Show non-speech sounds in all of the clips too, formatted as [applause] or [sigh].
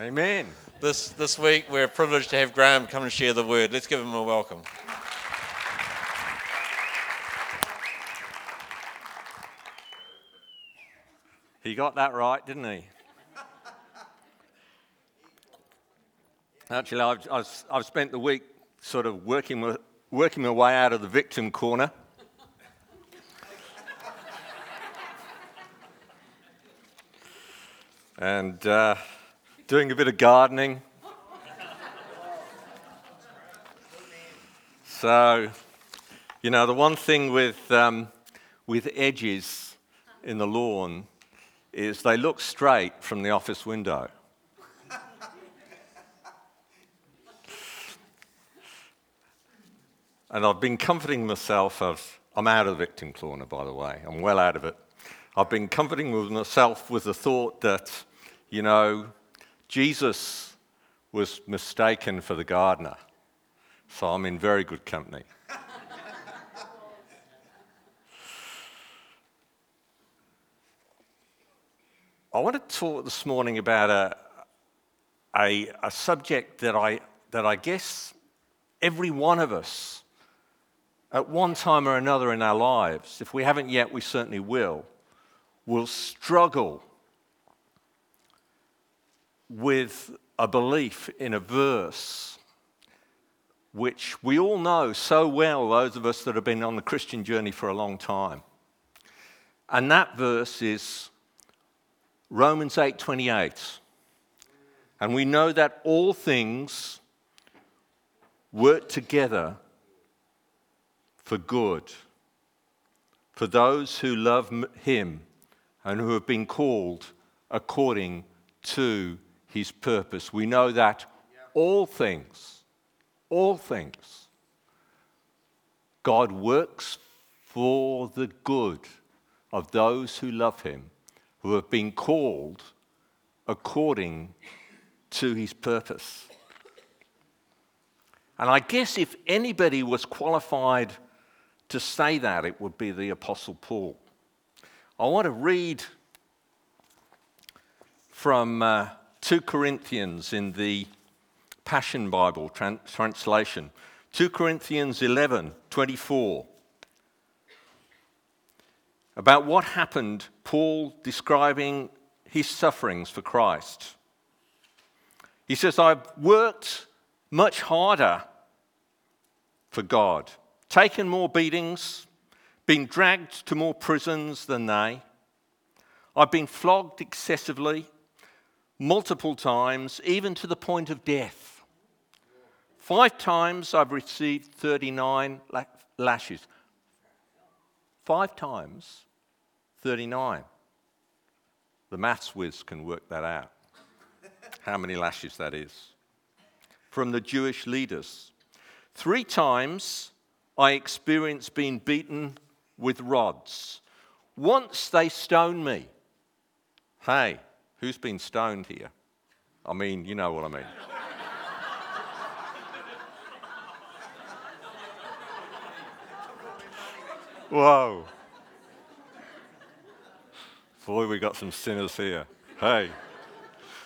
Amen. This, this week, we're privileged to have Graham come and share the word. Let's give him a welcome. He got that right, didn't he? Actually, I've, I've, I've spent the week sort of working, with, working my way out of the victim corner. and uh, doing a bit of gardening. So, you know, the one thing with, um, with edges in the lawn is they look straight from the office window. and I've been comforting myself of, I'm out of the victim corner, by the way, I'm well out of it. I've been comforting myself with the thought that, you know, Jesus was mistaken for the gardener. So I'm in very good company. I want to talk this morning about a, a, a, subject that I, that I guess every one of us, at one time or another in our lives, if we haven't yet, we certainly will, will struggle with a belief in a verse which we all know so well, those of us that have been on the Christian journey for a long time. And that verse is Romans 8:28. And we know that all things work together for good for those who love him and who have been called according to his purpose. We know that all things, all things, God works for the good of those who love him who have been called according to his purpose. And I guess if anybody was qualified to say that, it would be the Apostle Paul. I want to read from uh, 2 Corinthians in the Passion Bible translation. 2 Corinthians 11 24 about what happened, Paul describing his sufferings for Christ. He says, I've worked much harder for God, taken more beatings, been dragged to more prisons than they. I've been flogged excessively, multiple times, even to the point of death. Five times I've received 39 lashes. Five times 39. The maths whiz can work that out. How many lashes that is. From the Jewish leaders. Three times I experienced being beaten with rods. Once they stoned me. Hey, who's been stoned here? I mean, you know what I mean. Whoa. Boy, we got some sinners here. Hey.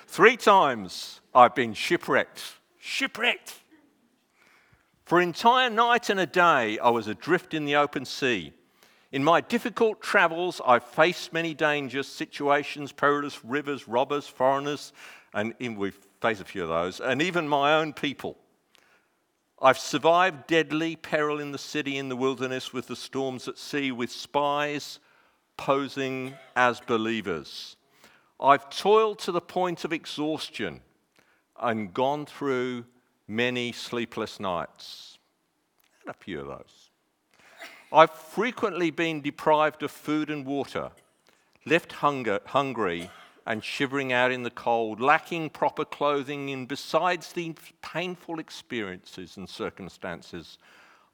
Three times I've been shipwrecked. Shipwrecked. For an entire night and a day, I was adrift in the open sea. In my difficult travels, I faced many dangers, situations, perilous rivers, robbers, foreigners, and we've faced a few of those, and even my own people. I've survived deadly peril in the city, in the wilderness, with the storms at sea, with spies posing as believers. I've toiled to the point of exhaustion and gone through many sleepless nights. And a few of those. I've frequently been deprived of food and water, left hunger, hungry and shivering out in the cold, lacking proper clothing, and besides the painful experiences and circumstances,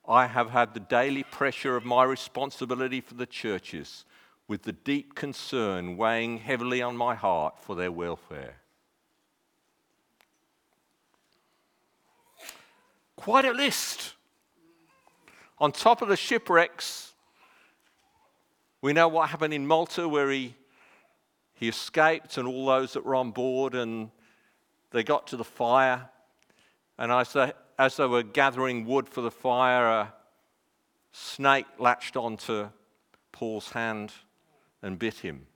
I have had the daily pressure of my responsibility for the churches with the deep concern weighing heavily on my heart for their welfare. Quite a list. On top of the shipwrecks, we know what happened in Malta where he, he escaped and all those that were on board and they got to the fire, and as they, as they were gathering wood for the fire, a snake latched onto Paul's hand and bit him.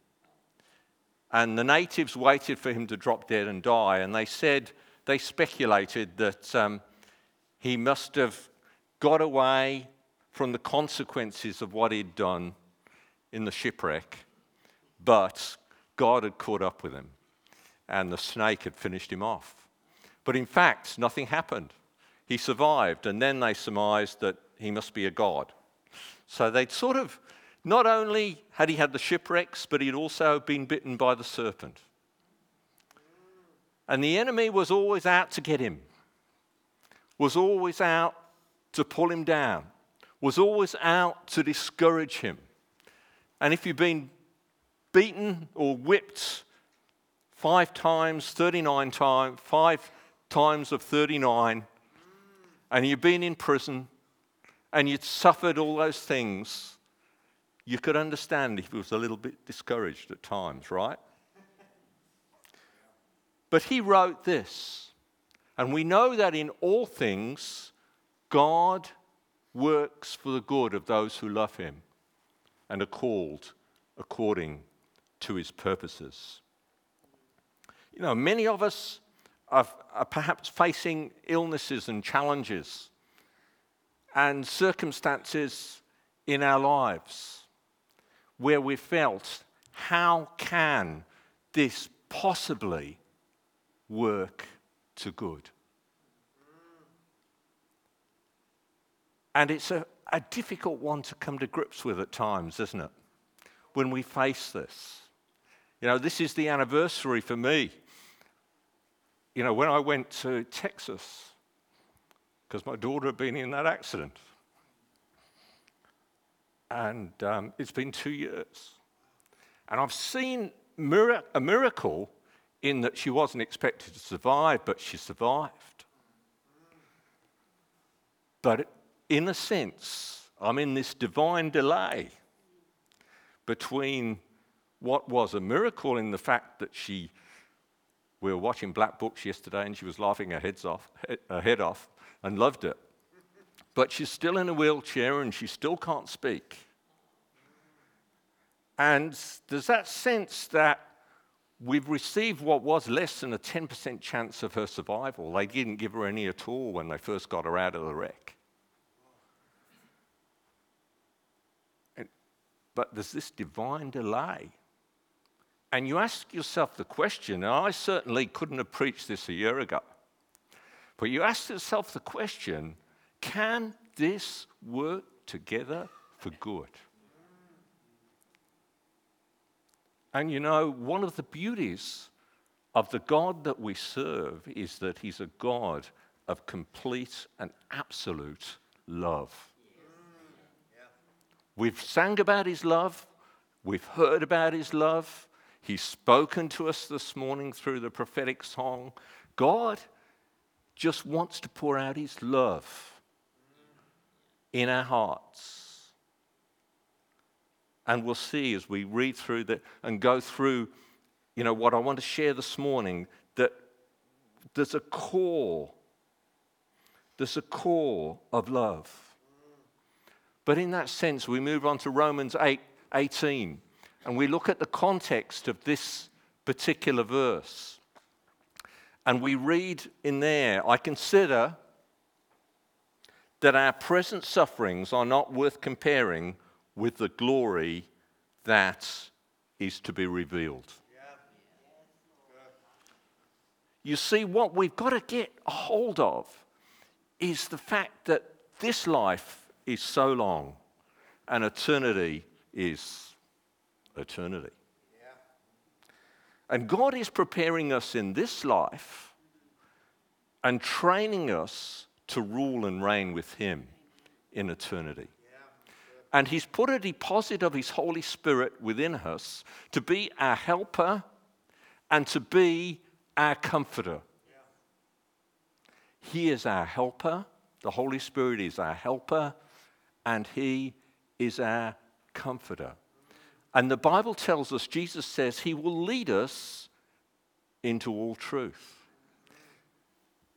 And the natives waited for him to drop dead and die, and they said, they speculated that um, he must have got away from the consequences of what he'd done in the shipwreck, but God had caught up with him and the snake had finished him off. But in fact, nothing happened. He survived, and then they surmised that he must be a god. So they'd sort of, not only had he had the shipwrecks, but he'd also been bitten by the serpent. And the enemy was always out to get him, was always out to pull him down, was always out to discourage him. And if you've been beaten or whipped five times, 39 times, five times of 39, and you've been in prison and you'd suffered all those things, you could understand if he was a little bit discouraged at times, right? But he wrote this, and we know that in all things, God works for the good of those who love him and are called according to his purposes. You know, many of us are, are perhaps facing illnesses and challenges and circumstances in our lives where we felt, how can this possibly work to good? And it's a, a difficult one to come to grips with at times, isn't it? When we face this. You know, this is the anniversary for me you know, when I went to Texas, because my daughter had been in that accident, and um, it's been two years. And I've seen a miracle in that she wasn't expected to survive, but she survived. But in a sense, I'm in this divine delay between what was a miracle in the fact that she we were watching Black Books yesterday and she was laughing her, heads off, her head off and loved it. But she's still in a wheelchair and she still can't speak. And there's that sense that we've received what was less than a 10% chance of her survival. They didn't give her any at all when they first got her out of the wreck. But there's this divine delay and you ask yourself the question, and I certainly couldn't have preached this a year ago, but you ask yourself the question can this work together for good? And you know, one of the beauties of the God that we serve is that He's a God of complete and absolute love. We've sang about His love, we've heard about His love, He's spoken to us this morning through the prophetic song. God just wants to pour out His love in our hearts. And we'll see as we read through that and go through, you know, what I want to share this morning that there's a core, there's a core of love. But in that sense, we move on to Romans 8 18 and we look at the context of this particular verse. And we read in there, I consider that our present sufferings are not worth comparing with the glory that is to be revealed. You see, what we've got to get a hold of is the fact that this life is so long and eternity is eternity. And God is preparing us in this life and training us to rule and reign with Him in eternity. And He's put a deposit of His Holy Spirit within us to be our helper and to be our comforter. He is our helper, the Holy Spirit is our helper, and He is our comforter. And the Bible tells us, Jesus says, He will lead us into all truth.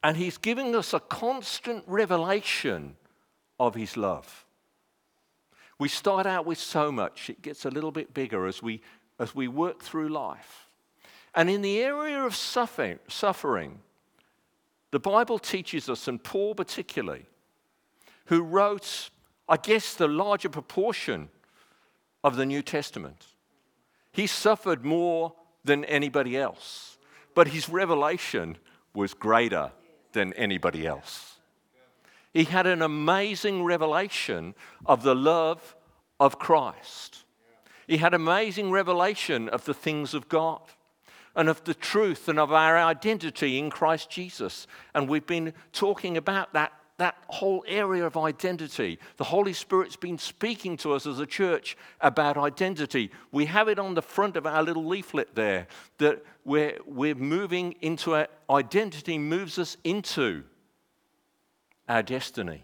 And He's giving us a constant revelation of His love. We start out with so much, it gets a little bit bigger as we, as we work through life. And in the area of suffering, suffering, the Bible teaches us, and Paul particularly, who wrote, I guess, the larger proportion of the New Testament. He suffered more than anybody else, but his revelation was greater than anybody else. He had an amazing revelation of the love of Christ. He had amazing revelation of the things of God and of the truth and of our identity in Christ Jesus. And we've been talking about that, that whole area of identity. The Holy Spirit's been speaking to us as a church about identity. We have it on the front of our little leaflet there that we're, we're moving into our identity, moves us into our destiny.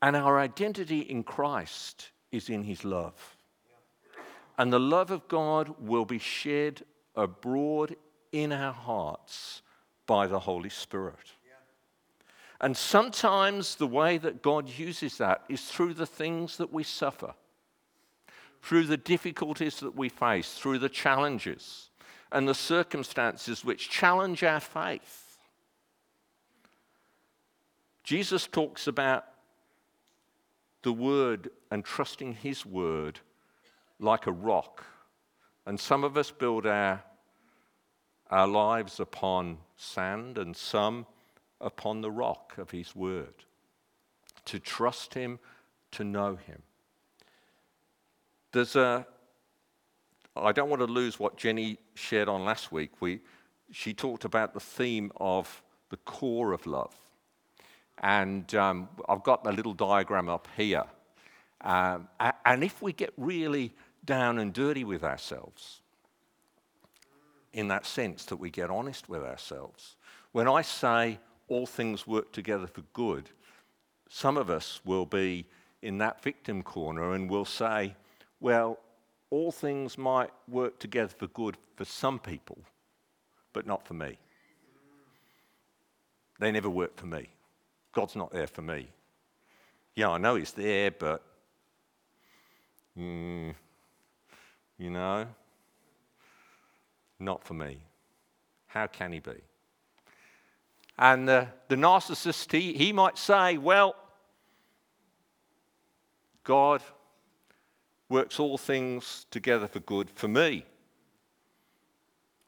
And our identity in Christ is in His love. And the love of God will be shed abroad in our hearts by the Holy Spirit. And sometimes the way that God uses that is through the things that we suffer, through the difficulties that we face, through the challenges and the circumstances which challenge our faith. Jesus talks about the Word and trusting His Word like a rock. And some of us build our, our lives upon sand, and some upon the rock of His Word. To trust Him, to know Him. There's a, I don't want to lose what Jenny shared on last week. We, she talked about the theme of the core of love. And um, I've got a little diagram up here. Um, and if we get really down and dirty with ourselves in that sense that we get honest with ourselves. When I say all things work together for good, some of us will be in that victim corner and will say, well, all things might work together for good for some people, but not for me. They never work for me. God's not there for me. Yeah, I know He's there, but mm, you know? Not for me. How can he be? And the, the narcissist, he, he might say, well, God works all things together for good for me.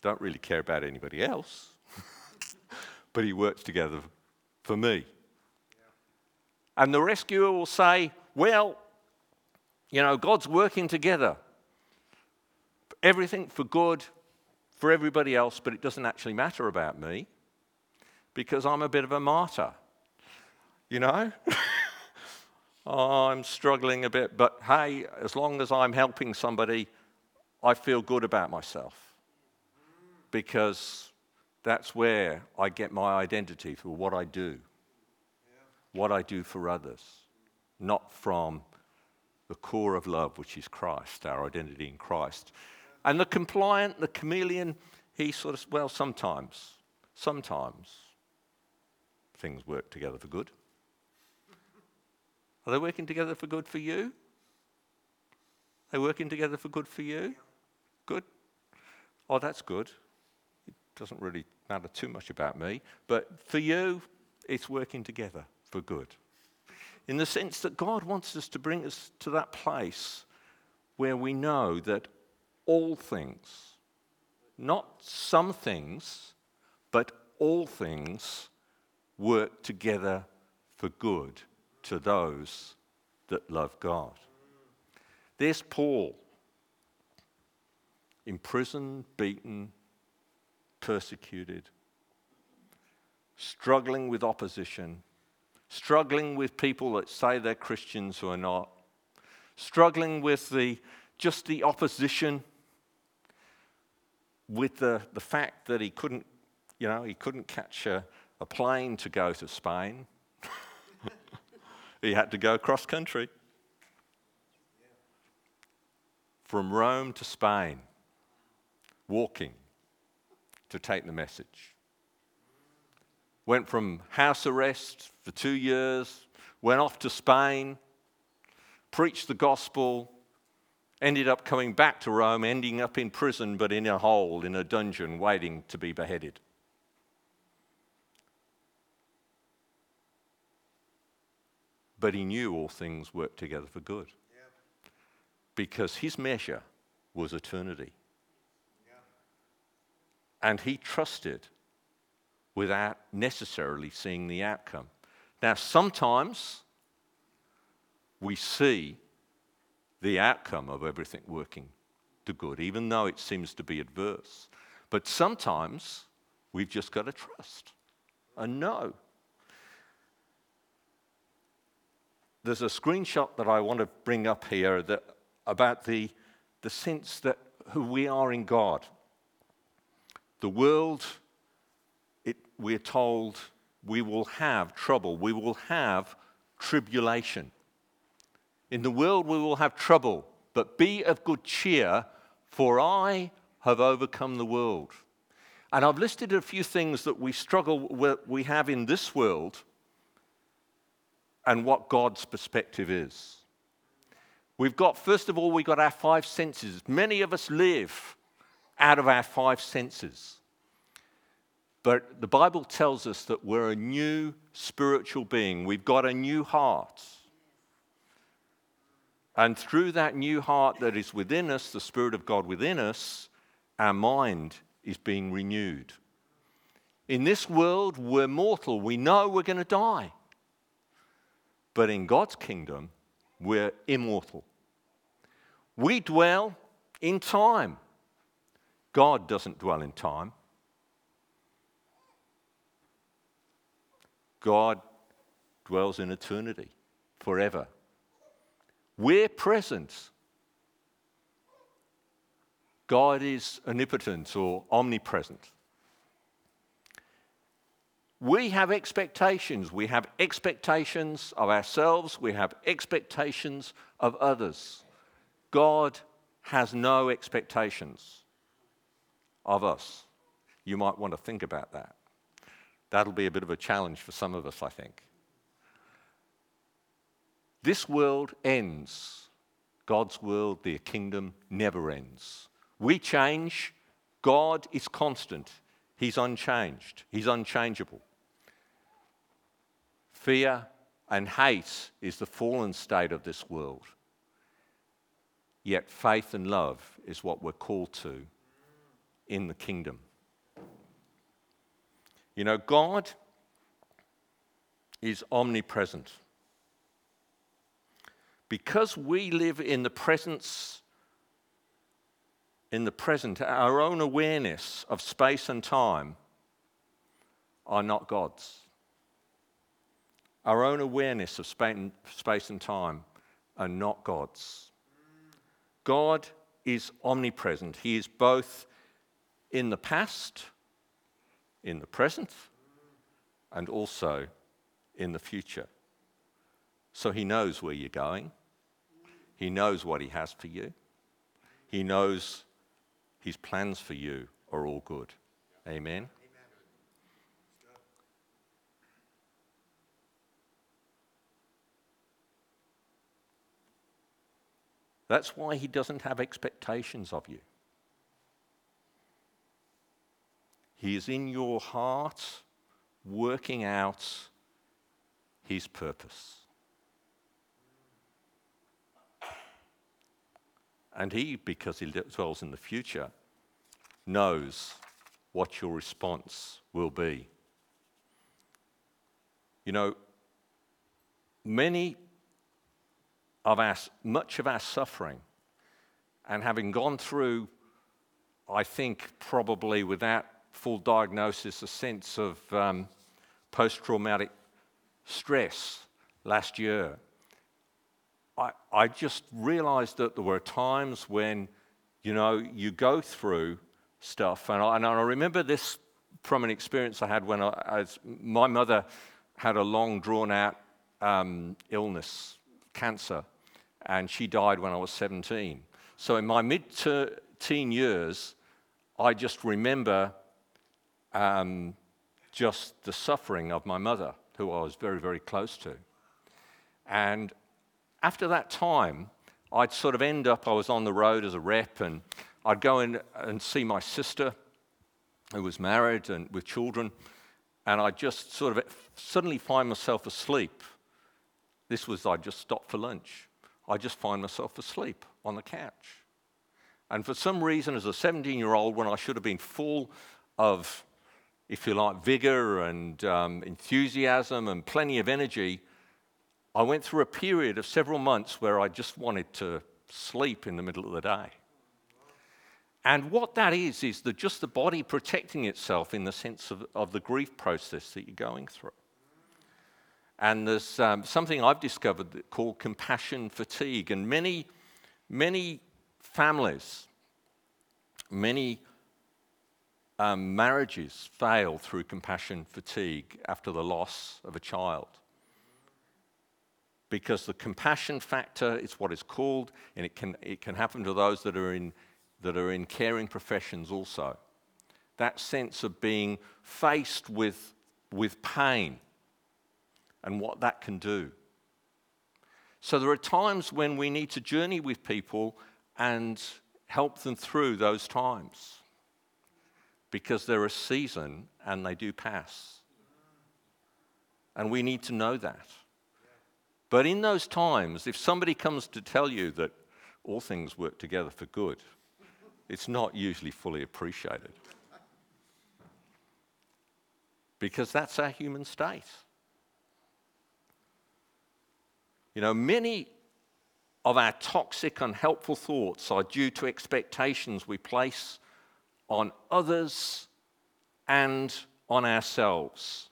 Don't really care about anybody else, [laughs] but he works together for me. And the rescuer will say, well, you know, God's working together everything for good for everybody else, but it doesn't actually matter about me because I'm a bit of a martyr. You know? [laughs] Oh, I'm struggling a bit, but hey, as long as I'm helping somebody, I feel good about myself because that's where I get my identity for what I do, what I do for others, not from the core of love, which is Christ, our identity in Christ. And the compliant, the chameleon, he sort of, well, sometimes, sometimes things work together for good. Are they working together for good for you? Are they working together for good for you? Good. Oh, that's good. It doesn't really matter too much about me. But for you, it's working together for good. In the sense that God wants us to bring us to that place where we know that all things. Not some things, but all things work together for good to those that love God. There's Paul, imprisoned, beaten, persecuted, struggling with opposition, struggling with people that say they're Christians who are not, struggling with the, just the opposition with the, the fact that he couldn't, you know, he couldn't catch a, a plane to go to Spain. [laughs] he had to go cross country from Rome to Spain, walking. to take the message. Went from house arrest for two years, went off to Spain, preached the gospel, ended up coming back to Rome, ending up in prison, but in a hole, in a dungeon, waiting to be beheaded. But he knew all things work together for good. Because his measure was eternity. And he trusted without necessarily seeing the outcome. Now, sometimes we see the outcome of everything working to good, even though it seems to be adverse. But sometimes we've just got to trust and know. There's a screenshot that I want to bring up here that, about the, the sense that who we are in God. The world, it, we're told, we will have trouble, we will have tribulation. In the world we will have trouble, but be of good cheer, for I have overcome the world. And I've listed a few things that we struggle with, we have in this world and what God's perspective is. We've got, first of all, we've got our five senses. Many of us live out of our five senses. But the Bible tells us that we're a new spiritual being. We've got a new heart. And through that new heart that is within us, the Spirit of God within us, our mind is being renewed. In this world, we're mortal. We know we're going to die. But in God's kingdom, we're immortal. We dwell in time. God doesn't dwell in time. God dwells in eternity, forever. We're present. God is omnipotent or omnipresent. We have expectations. We have expectations of ourselves, we have expectations of others. God has no expectations of us. You might want to think about that. That'll be a bit of a challenge for some of us, I think. This world ends. God's world, the kingdom, never ends. We change. God is constant. He's unchanged. He's unchangeable. Fear and hate is the fallen state of this world. Yet faith and love is what we're called to in the kingdom. You know, God is omnipresent. Because we live in the presence, in the present, our own awareness of space and time are not God's. Our own awareness of space and time are not God's. God is omnipresent. He is both in the past, in the present, and also in the future. So he knows where you're going. He knows what he has for you. He knows his plans for you are all good. Amen. That's why he doesn't have expectations of you. He is in your heart working out his purpose. And he, because he dwells in the future, knows what your response will be. You know, many of our, much of our suffering. And having gone through, I think, probably without full diagnosis, a sense of um, post traumatic stress last year, I, I just realized that there were times when, you know, you go through stuff. And I, and I remember this from an experience I had when I, my mother had a long, drawn out um, illness cancer, and she died when I was 17. So in my mid teen years, I just remember um, just the suffering of my mother, who I was very, very close to. And after that time, I'd sort of end up, I was on the road as a rep, and I'd go in and see my sister, who was married and with children, and I'd just sort of suddenly find myself asleep. This was, I'd just stop for lunch. I'd just find myself asleep on the couch. And for some reason, as a 17 year old, when I should have been full of, if you like, vigor and um, enthusiasm and plenty of energy, I went through a period of several months where I just wanted to sleep in the middle of the day. And what that is, is the, just the body protecting itself in the sense of, of the grief process that you're going through. And there's um, something I've discovered called compassion fatigue. And many, many families, many um, marriages fail through compassion fatigue after the loss of a child. Because the compassion factor is what it's called, and it can, it can happen to those that are in that are in caring professions also. That sense of being faced with, with pain and what that can do. So there are times when we need to journey with people and help them through those times because they're a season and they do pass. And we need to know that. But in those times, if somebody comes to tell you that all things work together for good, it's not usually fully appreciated. Because that's our human state. You know, many of our toxic, unhelpful thoughts are due to expectations we place on others and on ourselves.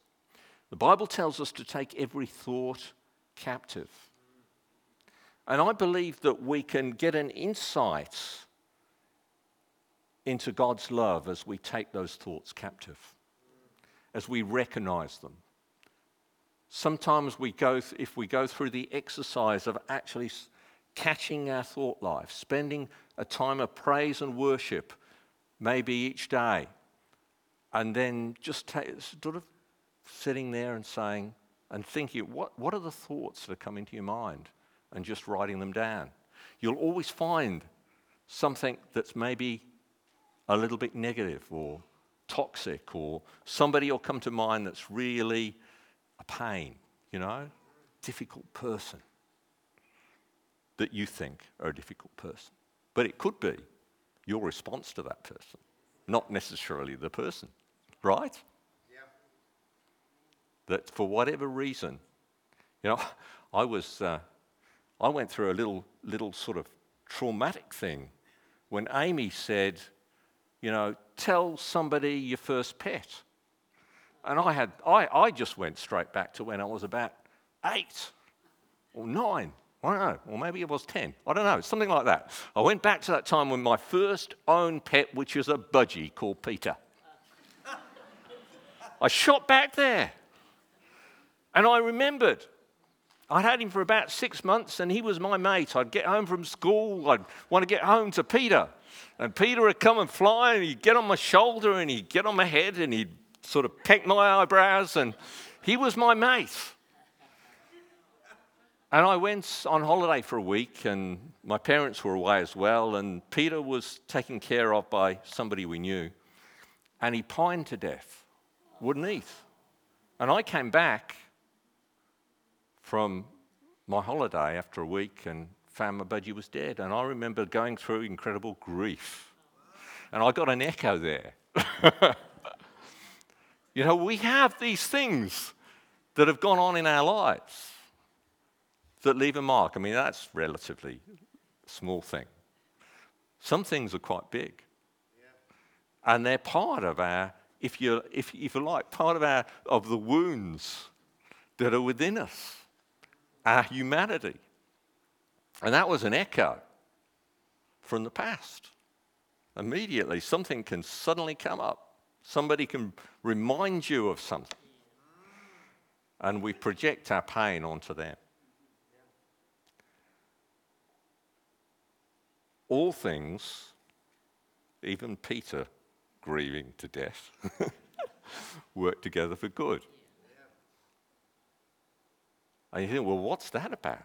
The Bible tells us to take every thought captive. And I believe that we can get an insight into God's love as we take those thoughts captive, as we recognize them. Sometimes we go, th- if we go through the exercise of actually catching our thought life, spending a time of praise and worship, maybe each day, and then just take, sort of sitting there and saying and thinking, what, what are the thoughts that come into your mind? And just writing them down. You'll always find something that's maybe a little bit negative or toxic, or somebody will come to mind that's really a pain, you know, difficult person that you think are a difficult person. But it could be your response to that person, not necessarily the person, right? That for whatever reason, you know, I was, uh, I went through a little, little sort of traumatic thing when Amy said, you know, tell somebody your first pet. And I, had, I, I just went straight back to when I was about eight or nine. I don't know, or maybe it was 10. I don't know, something like that. I went back to that time when my first own pet, which was a budgie called Peter. I shot back there. And I remembered I'd had him for about six months and he was my mate. I'd get home from school, I'd want to get home to Peter. And Peter would come and fly, and he'd get on my shoulder, and he'd get on my head, and he'd sort of peck my eyebrows, and he was my mate. And I went on holiday for a week, and my parents were away as well, and Peter was taken care of by somebody we knew. And he pined to death, wouldn't eat. And I came back from my holiday after a week, and found my budgie was dead. And I remember going through incredible grief. And I got an echo there. [laughs] you know, we have these things that have gone on in our lives that leave a mark. I mean, that's relatively small thing. Some things are quite big. Yeah. And they're part of our, if you if, if you like, part of our of the wounds that are within us, our humanity. And that was an echo from the past. Immediately, something can suddenly come up. Somebody can remind you of something. And we project our pain onto them. All things, even Peter grieving to death, [laughs] work together for good. And you think, well, what's that about?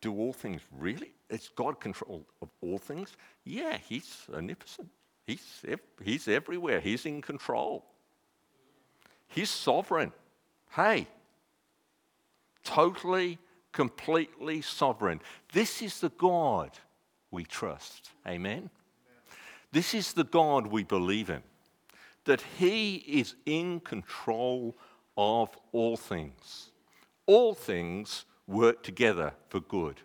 Do all things really? Is God control of all things? Yeah, He's omnipotent. He's, he's everywhere. He's in control. He's sovereign. Hey, totally, completely sovereign. This is the God we trust. Amen? This is the God we believe in. That He is in control of all things. All things work together for good.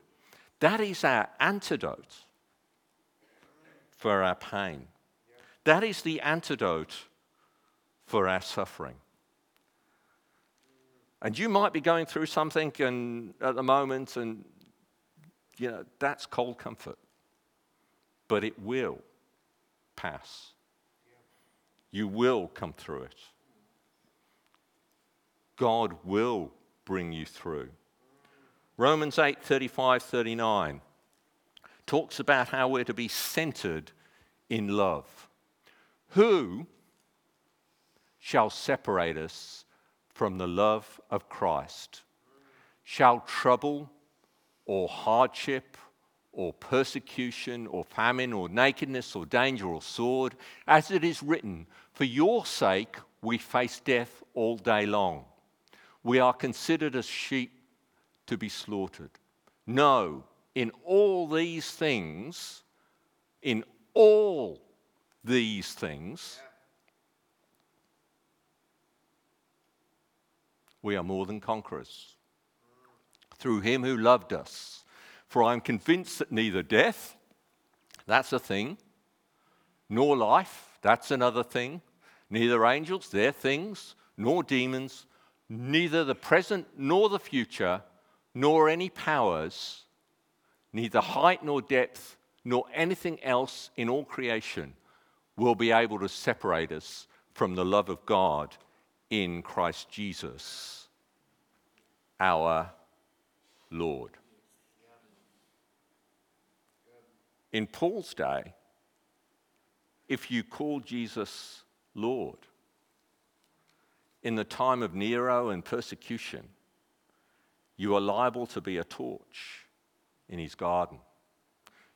That is our antidote for our pain. That is the antidote for our suffering. And you might be going through something and, at the moment, and you know, that's cold comfort. But it will pass. You will come through it. God will bring you through. Romans 8 35 39 talks about how we're to be centered in love. Who shall separate us from the love of Christ? Shall trouble or hardship or persecution or famine or nakedness or danger or sword? As it is written, For your sake we face death all day long. We are considered as sheep to be slaughtered. No, in all these things, in all these things, we are more than conquerors through him who loved us. For I am convinced that neither death, that's a thing, nor life, that's another thing, neither angels, they're things, nor demons, neither the present nor the future, nor any powers, neither height nor depth, nor anything else in all creation will be able to separate us from the love of God in Christ Jesus, our Lord. In Paul's day, if you call Jesus Lord, in the time of Nero and persecution, you are liable to be a torch in his garden.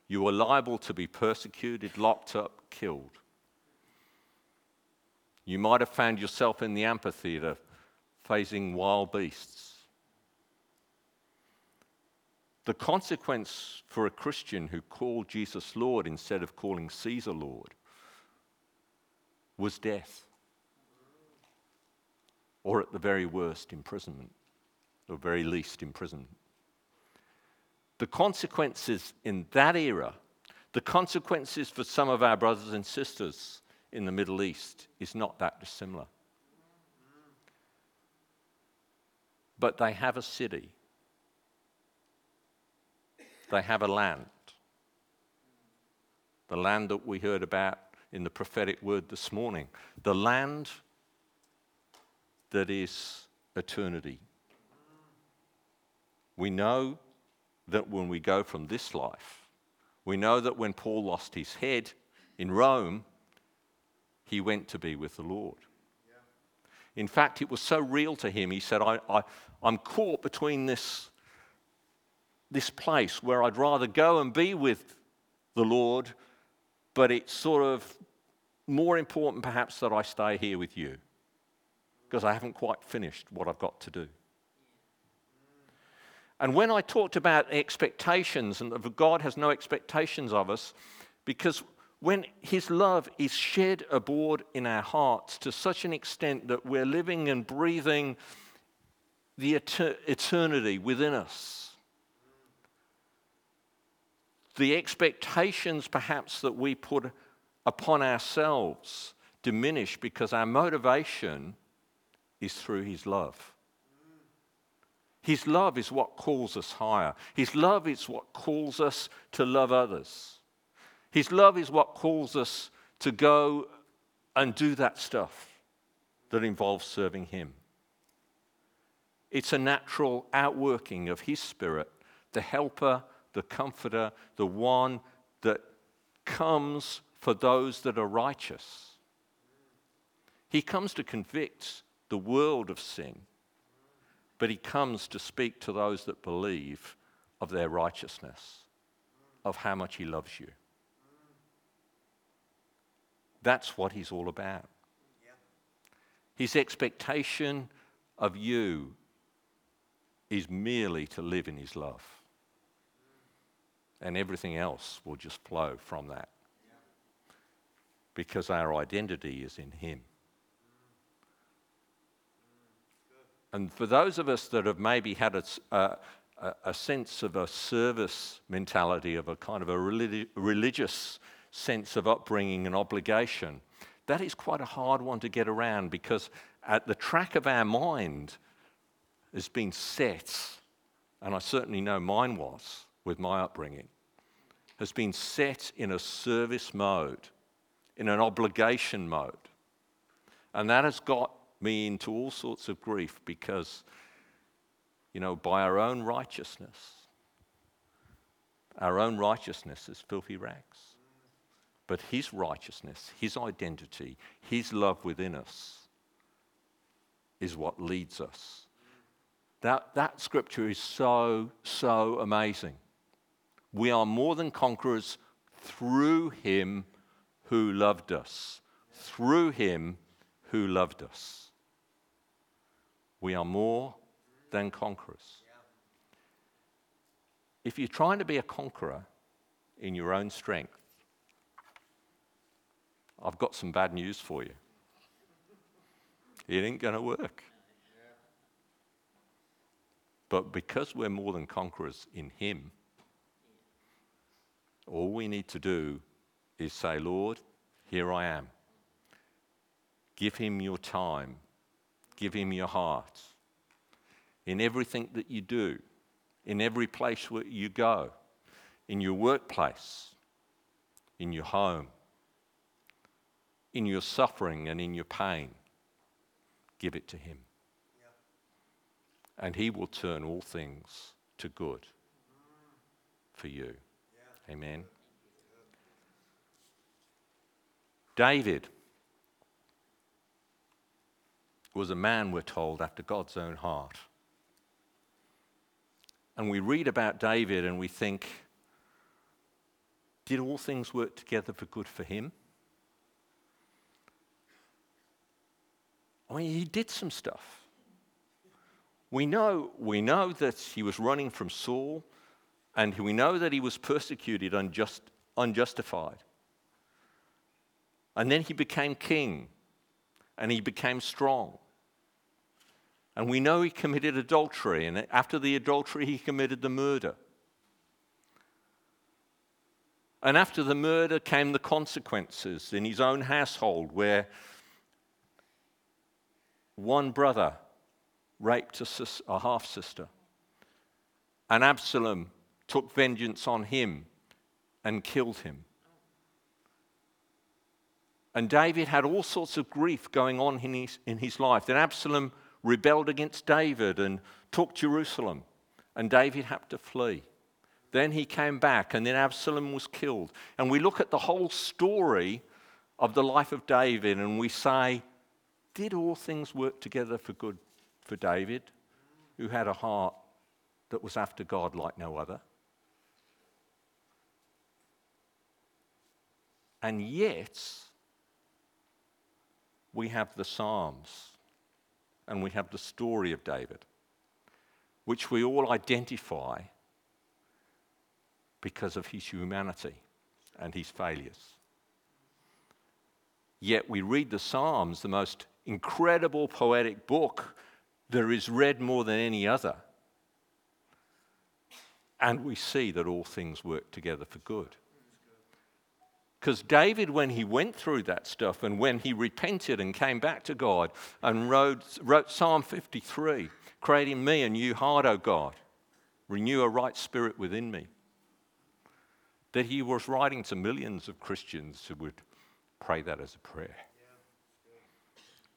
You are liable to be persecuted, locked up, killed. You might have found yourself in the amphitheater facing wild beasts. The consequence for a Christian who called Jesus Lord instead of calling Caesar Lord was death, or at the very worst, imprisonment, or very least, imprisonment. The consequences in that era, the consequences for some of our brothers and sisters in the Middle East is not that dissimilar. But they have a city, they have a land. The land that we heard about in the prophetic word this morning, the land that is eternity. We know that when we go from this life, we know that when Paul lost his head in Rome, he went to be with the Lord. In fact, it was so real to him, he said, I, I, I'm caught between this, this place where I'd rather go and be with the Lord, but it's sort of more important perhaps that I stay here with you because I haven't quite finished what I've got to do. And when I talked about expectations and that God has no expectations of us, because when His love is shed abroad in our hearts to such an extent that we're living and breathing the eternity within us. The expectations, perhaps, that we put upon ourselves diminish because our motivation is through His love. His love is what calls us higher. His love is what calls us to love others. His love is what calls us to go and do that stuff that involves serving Him. It's a natural outworking of His Spirit, the helper, the comforter, the one that comes for those that are righteous. He comes to convict the world of sin, but he comes to speak to those that believe of their righteousness, of how much he loves you. That's what he's all about. His expectation of you is merely to live in his love. And everything else will just flow from that. Because our identity is in him. And for those of us that have maybe had a, a, a sense of a service mentality, of a kind of a religi- religious sense of upbringing and obligation, that is quite a hard one to get around because at the track of our mind has been set, and I certainly know mine was with my upbringing, has been set in a service mode, in an obligation mode. And that has got me into all sorts of grief because, you know, by our own righteousness, our own righteousness is filthy rags. But His righteousness, His identity, His love within us is what leads us. That, that scripture is so, so amazing. We are more than conquerors through Him who loved us. Through Him who loved us. We are more than conquerors. If you're trying to be a conqueror in your own strength, I've got some bad news for you. It ain't going to work. But because we're more than conquerors in Him, all we need to do is say, Lord, here I am. Give Him your time Give Him your heart. In everything that you do, in every place where you go, in your workplace, in your home, in your suffering and in your pain, give it to Him. And He will turn all things to good for you. Amen. David was a man, we're told, after God's own heart. And we read about David and we think, did all things work together for good for him? I mean, he did some stuff. We know, we know that he was running from Saul, and we know that he was persecuted unjust, unjustified. And then he became king, and he became strong. And we know he committed adultery, and after the adultery, he committed the murder. And after the murder came the consequences in his own household, where one brother raped a, sis- a half sister, and Absalom took vengeance on him and killed him. And David had all sorts of grief going on in his, in his life. Then Absalom rebelled against David and took Jerusalem, and David had to flee. Then he came back, and then Absalom was killed. And we look at the whole story of the life of David, and we say, Did all things work together for good for David, who had a heart that was after God like no other? And yet, we have the Psalms and we have the story of David, which we all identify because of his humanity and his failures. Yet we read the Psalms, the most incredible poetic book that is read more than any other. And we see that all things work together for good. Because David, when he went through that stuff and when he repented and came back to God and wrote, wrote Psalm 53, creating me a new heart, O God, renew a right spirit within me, that he was writing to millions of Christians who would pray that as a prayer.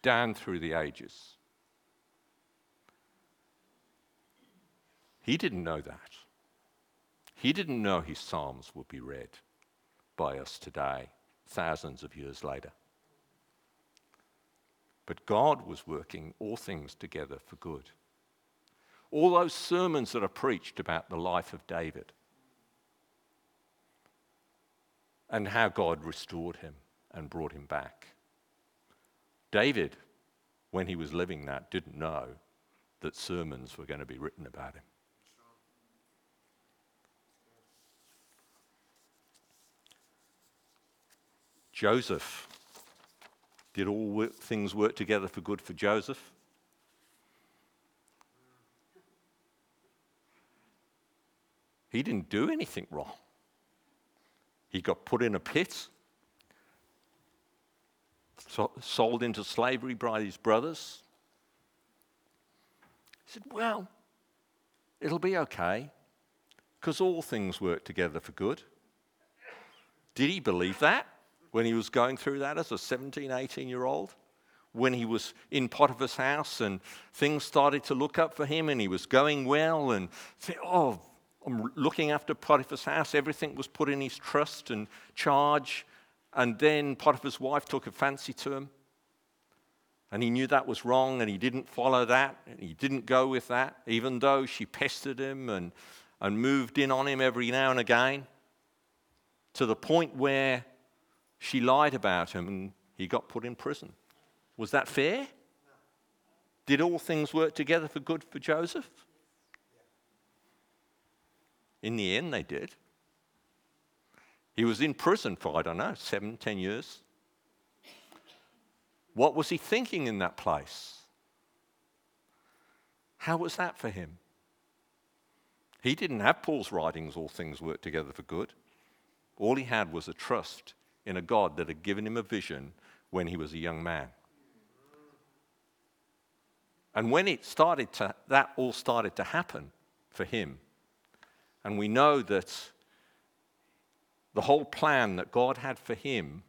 Down through the ages. He didn't know that. He didn't know his Psalms would be read by us today, thousands of years later. But God was working all things together for good. All those sermons that are preached about the life of David and how God restored him and brought him back. David, when he was living that, didn't know that sermons were going to be written about him. Joseph. Did all work, things work together for good for Joseph? He didn't do anything wrong. He got put in a pit, sold into slavery by his brothers. He said, Well, it'll be okay because all things work together for good. Did he believe that? When he was going through that as a 17, 18 year old, when he was in Potiphar's house and things started to look up for him and he was going well and oh, I'm looking after Potiphar's house. Everything was put in his trust and charge. And then Potiphar's wife took a fancy to him. And he knew that was wrong and he didn't follow that. And he didn't go with that, even though she pestered him and, and moved in on him every now and again to the point where she lied about him and he got put in prison. Was that fair? Did all things work together for good for Joseph? In the end, they did. He was in prison for, I don't know, seven, ten years. What was he thinking in that place? How was that for him? He didn't have Paul's writings, all things work together for good. All he had was a trust in a God that had given him a vision when he was a young man. And when it started to, that all started to happen for him, and we know that the whole plan that God had for him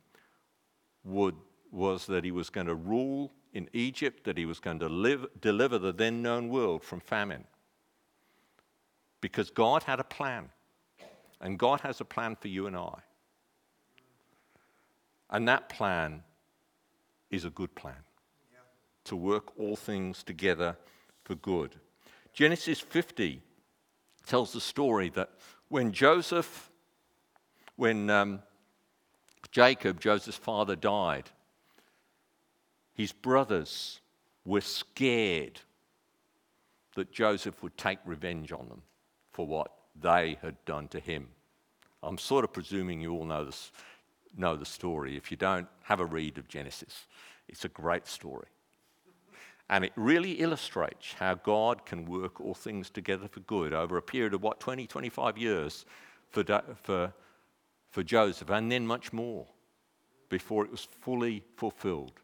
would, was that he was going to rule in Egypt, that he was going to live, deliver the then known world from famine. Because God had a plan, and God has a plan for you and I. And that plan is a good plan yeah. to work all things together for good. Genesis 50 tells the story that when Joseph, when um, Jacob, Joseph's father, died, his brothers were scared that Joseph would take revenge on them for what they had done to him. I'm sort of presuming you all know this, know the story. If you don't, have a read of Genesis. It's a great story. And it really illustrates how God can work all things together for good over a period of what, 20, 25 years for, for, for Joseph, and then much more before it was fully fulfilled.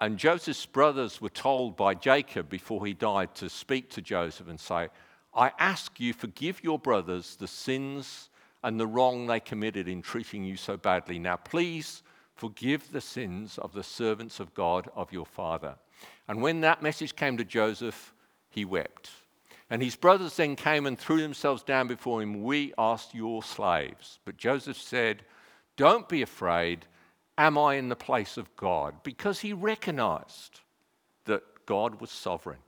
And Joseph's brothers were told by Jacob before he died to speak to Joseph and say, I ask you, forgive your brothers the sins and the wrong they committed in treating you so badly. Now, please forgive the sins of the servants of God of your father. And when that message came to Joseph, he wept. And his brothers then came and threw themselves down before him. We asked your slaves. But Joseph said, Don't be afraid. Am I in the place of God? Because he recognized that God was sovereign.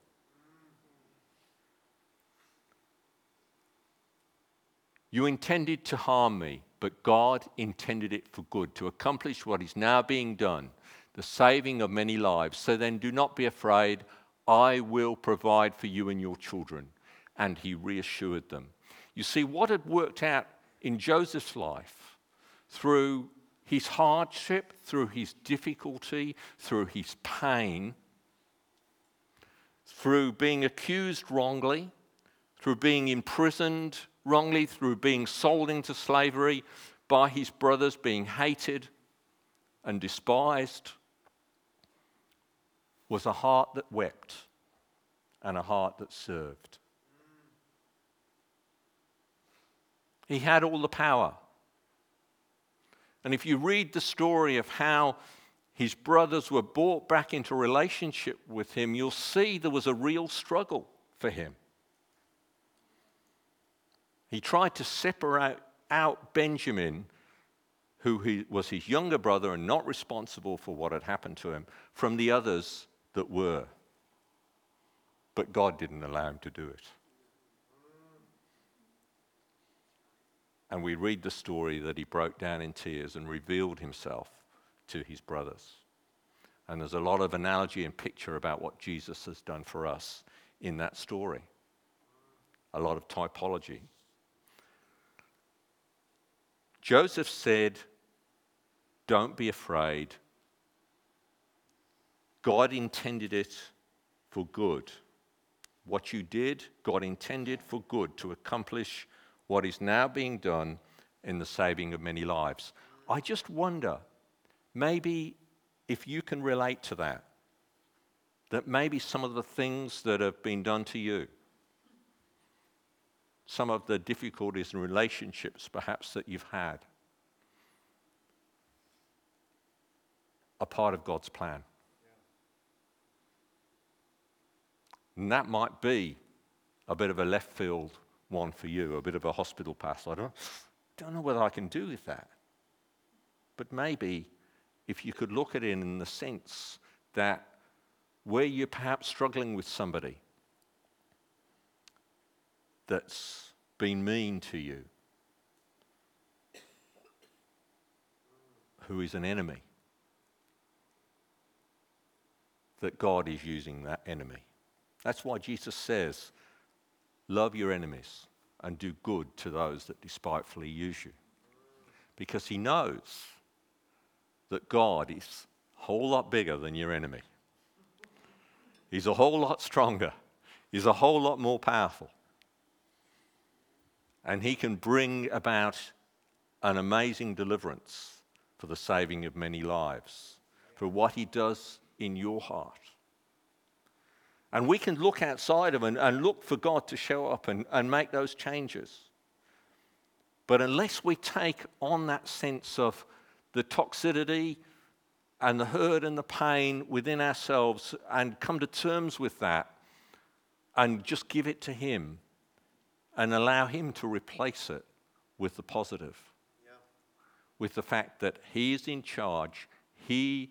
You intended to harm me, but God intended it for good, to accomplish what is now being done, the saving of many lives. So then do not be afraid. I will provide for you and your children. And he reassured them. You see, what had worked out in Joseph's life through his hardship, through his difficulty, through his pain, through being accused wrongly, through being imprisoned wrongly through being sold into slavery by his brothers, being hated and despised, was a heart that wept and a heart that served. He had all the power. And if you read the story of how his brothers were brought back into relationship with him, you'll see there was a real struggle for him. He tried to separate out Benjamin, who he, was his younger brother and not responsible for what had happened to him, from the others that were. But God didn't allow him to do it. And we read the story that he broke down in tears and revealed himself to his brothers. And there's a lot of analogy and picture about what Jesus has done for us in that story. A lot of typology. Joseph said, Don't be afraid. God intended it for good. What you did, God intended for good to accomplish what is now being done in the saving of many lives. I just wonder, maybe if you can relate to that, that maybe some of the things that have been done to you, some of the difficulties and relationships perhaps that you've had, are part of God's plan. And that might be a bit of a left field one for you, a bit of a hospital pass. I don't, [sighs] don't know whether I can do with that. But maybe if you could look at it in the sense that where you're perhaps struggling with somebody that's been mean to you, who is an enemy, that God is using that enemy. That's why Jesus says, Love your enemies and do good to those that despitefully use you. Because he knows that God is a whole lot bigger than your enemy. He's a whole lot stronger. He's a whole lot more powerful. And he can bring about an amazing deliverance for the saving of many lives, for what he does in your heart. And we can look outside of and, and look for God to show up and, and make those changes. But unless we take on that sense of the toxicity and the hurt and the pain within ourselves and come to terms with that and just give it to Him and allow Him to replace it with the positive, yeah. with the fact that He is in charge, He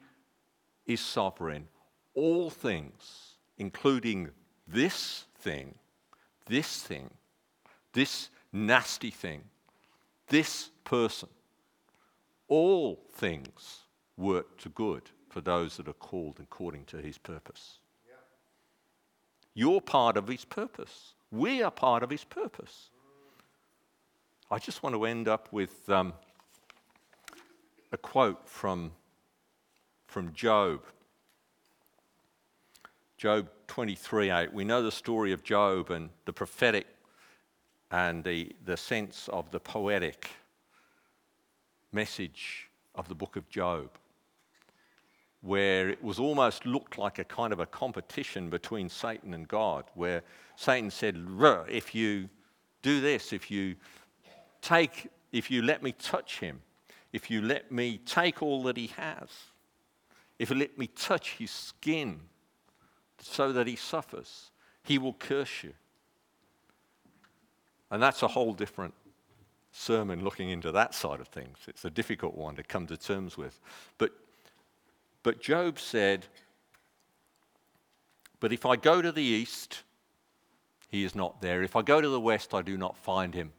is sovereign, all things including this thing, this thing, this nasty thing, this person. All things work to good for those that are called according to his purpose. Yeah. You're part of his purpose. We are part of his purpose. I just want to end up with um, a quote from, from Job. Job 23 8. We know the story of Job and the prophetic and the, the sense of the poetic message of the book of Job, where it was almost looked like a kind of a competition between Satan and God, where Satan said, If you do this, if you take, if you let me touch him, if you let me take all that he has, if you let me touch his skin, so that he suffers. He will curse you. And that's a whole different sermon looking into that side of things. It's a difficult one to come to terms with. But, but Job said, But if I go to the east, he is not there. If I go to the west, I do not find him.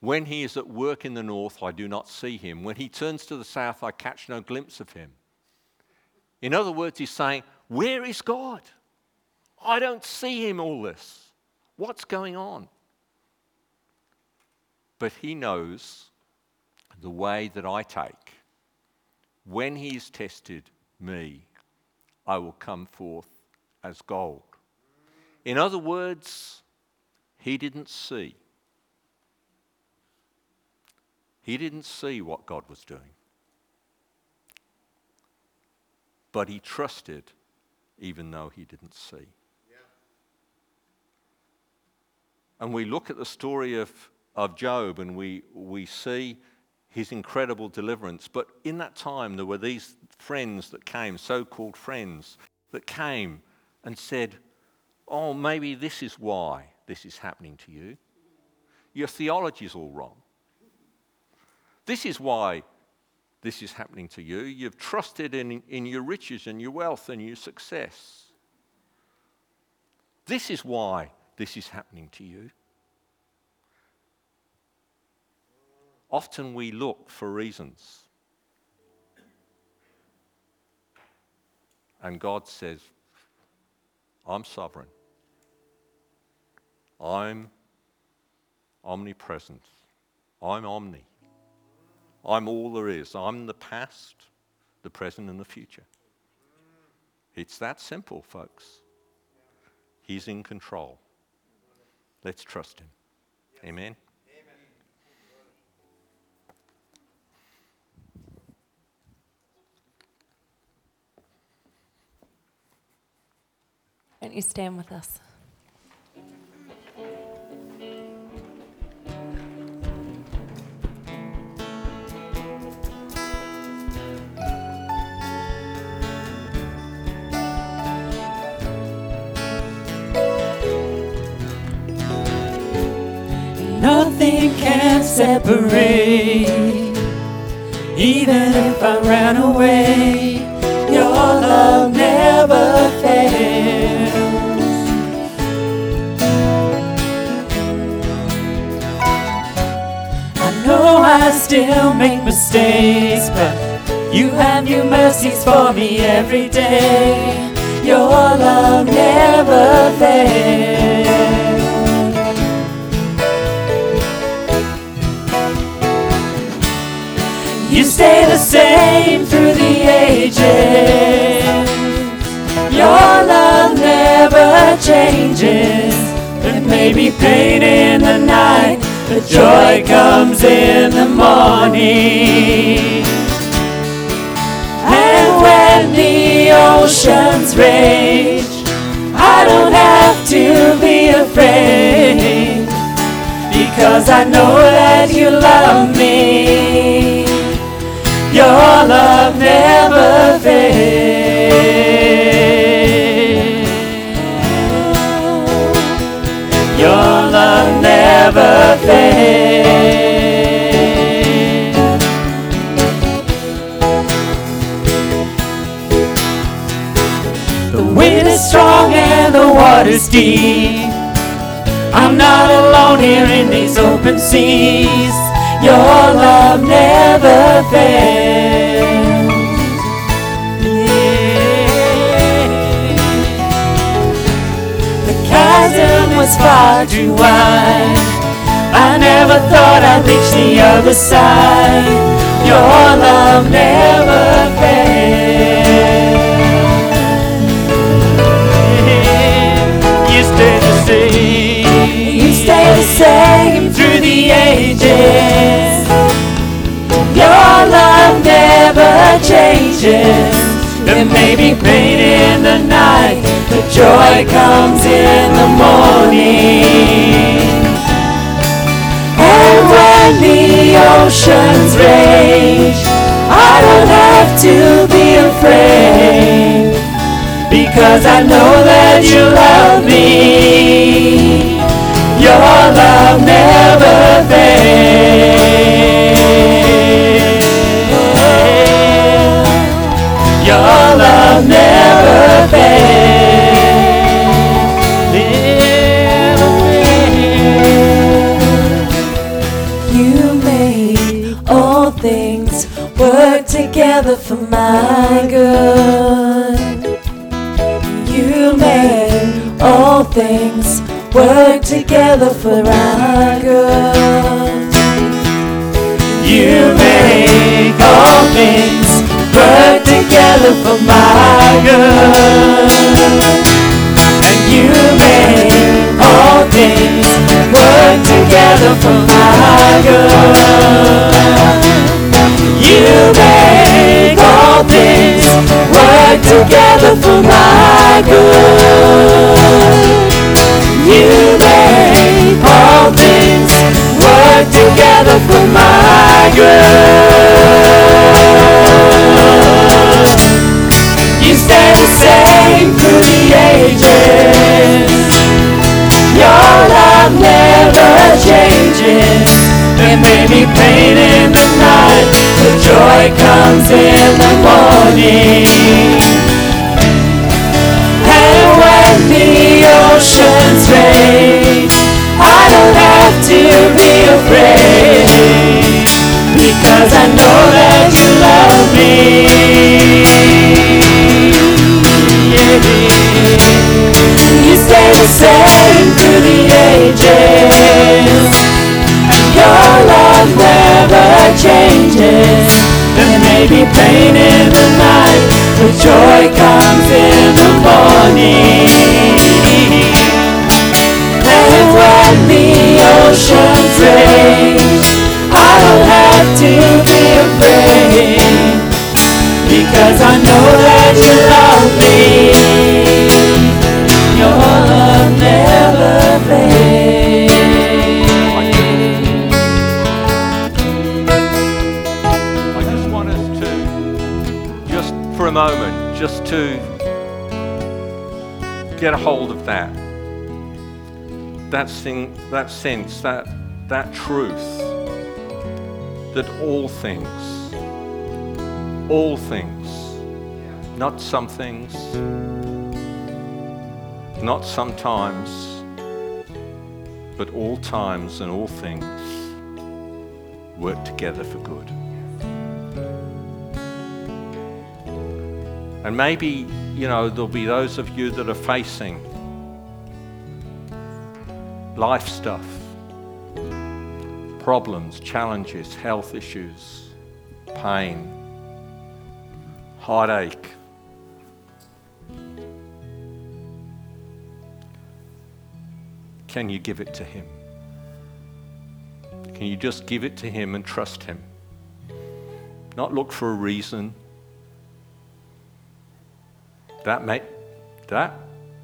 When he is at work in the north, I do not see him. When he turns to the south, I catch no glimpse of him. In other words, he's saying, where is God? I don't see him all this. What's going on? But he knows the way that I take. When he he's tested me, I will come forth as gold. In other words, he didn't see. He didn't see what God was doing. But he trusted even though he didn't see. Yeah. And we look at the story of, of Job and we, we see his incredible deliverance. But in that time, there were these friends that came, so called friends, that came and said, Oh, maybe this is why this is happening to you. Your theology is all wrong. This is why this is happening to you. You've trusted in, in your riches and your wealth and your success. This is why this is happening to you. Often we look for reasons. And God says, I'm sovereign. I'm omnipresent. I'm omni. I'm all there is. I'm the past, the present, and the future. It's that simple, folks. He's in control. Let's trust Him. Amen. Don't you stand with us? Nothing can separate, even if I ran away. Your love never still make mistakes, but you have new mercies for me every day. Your love never fails. You stay the same through the ages. Your love never changes. There may be pain in the night, but joy comes in the morning. And when the oceans rage, I don't have to be afraid because I know that you love me. Your love never fails. Never. The wind is strong and the water's deep. I'm not alone here in these open seas. Your love never fails. Yeah. The chasm was far too wide. Never thought I'd reach the other side. Your love never fails. You stay the same. You stay the same through the ages. Your love never changes. There may be pain in the night, but joy comes in the morning. And when the oceans rage, I don't have to be afraid because I know that you love me. Your love never fails. Your love never fails. Together for my good. You made all things work together for our good. You make all things work together for my good. And you make all things work together for my good. Together for my good. You make all things work together for my good. You stay the same through the ages. Your love never changes. There may be pain in the night, but joy joy comes in the morning. Oceans rage, I don't have to be afraid. Because I know that you love me. You stay the same through the ages. Your love never changes. There may be pain in the night, but joy comes in the morning. When the oceans rage, I don't have to be afraid. Because I know that you love me. Your love never fades. I just want us to, just for a moment, just to get a hold of that. That, sing, that sense, that, that truth that all things, all things, not some things, not sometimes, but all times and all things work together for good. And maybe, you know, there'll be those of you that are facing life stuff, problems, challenges, health issues, pain, heartache. Can you give it to Him? Can you just give it to Him and trust Him? Not look for a reason. That may, that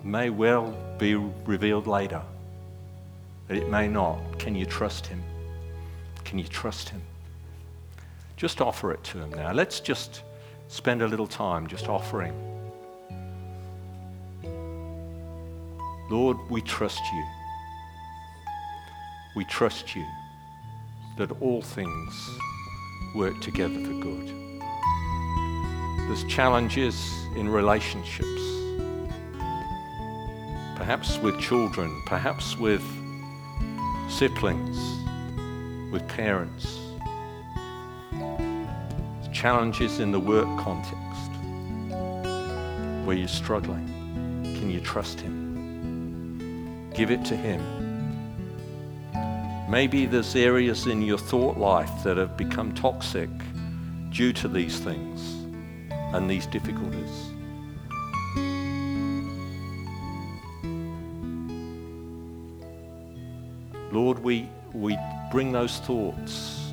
may well be revealed later. But it may not. Can you trust Him? Can you trust Him? Just offer it to Him now. Let's just spend a little time just offering. Lord, we trust you. We trust you that all things work together for good. There's challenges in relationships, perhaps with children, perhaps with siblings, with parents. Challenges in the work context where you're struggling. Can you trust Him? Give it to Him. Maybe there's areas in your thought life that have become toxic due to these things and these difficulties. Lord, we, we bring those thoughts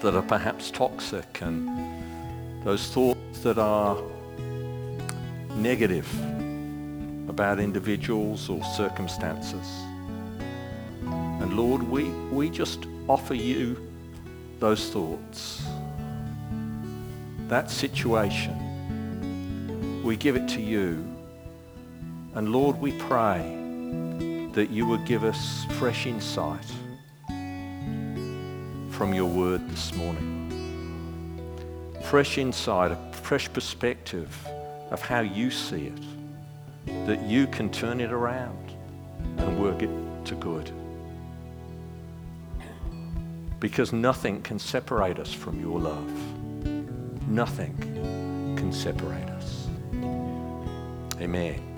that are perhaps toxic and those thoughts that are negative about individuals or circumstances. And Lord, we, we just offer you those thoughts, that situation. We give it to you. And Lord, we pray that you would give us fresh insight from your word this morning. Fresh insight, a fresh perspective of how you see it, that you can turn it around and work it to good because nothing can separate us from your love. Nothing can separate us. Amen.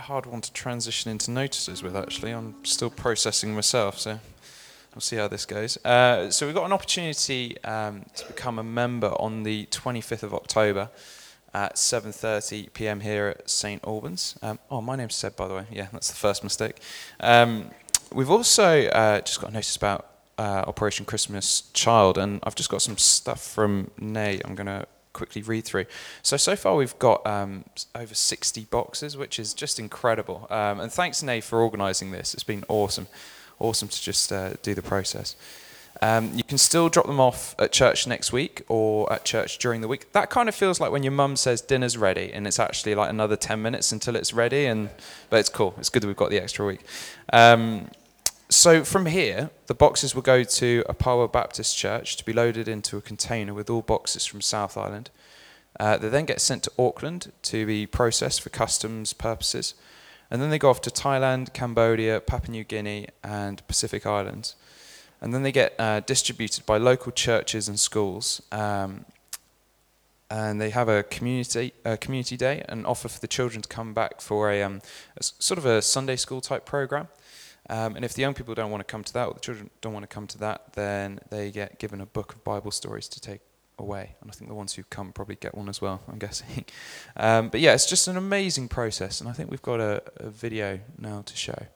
A hard one to transition into notices with, actually. I'm still processing myself, so we'll see how this goes. Uh, so we've got an opportunity um, to become a member on the 25th of October at 7:30 p.m. here at St Albans. Um, oh, my name's Seb, by the way. Yeah, that's the first mistake. Um, we've also uh, just got a notice about uh, Operation Christmas Child, and I've just got some stuff from Nate. I'm going to quickly read through. So so far we've got um, over 60 boxes, which is just incredible. Um, and thanks Nate for organising this. It's been awesome, awesome to just uh, do the process. Um, you can still drop them off at church next week or at church during the week. That kind of feels like when your mum says dinner's ready, and it's actually like another 10 minutes until it's ready. And but it's cool. It's good that we've got the extra week. Um, so from here, the boxes will go to a Power Baptist church to be loaded into a container with all boxes from South Island. Uh, they then get sent to Auckland to be processed for customs purposes, and then they go off to Thailand, Cambodia, Papua New Guinea, and Pacific Islands and then they get uh, distributed by local churches and schools. Um, and they have a community a community day and offer for the children to come back for a, um, a sort of a Sunday school type program. Um, and if the young people don't want to come to that, or the children don't want to come to that, then they get given a book of Bible stories to take away. And I think the ones who come probably get one as well. I'm guessing. [laughs] Um, but yeah, it's just an amazing process, and I think we've got a, a video now to show.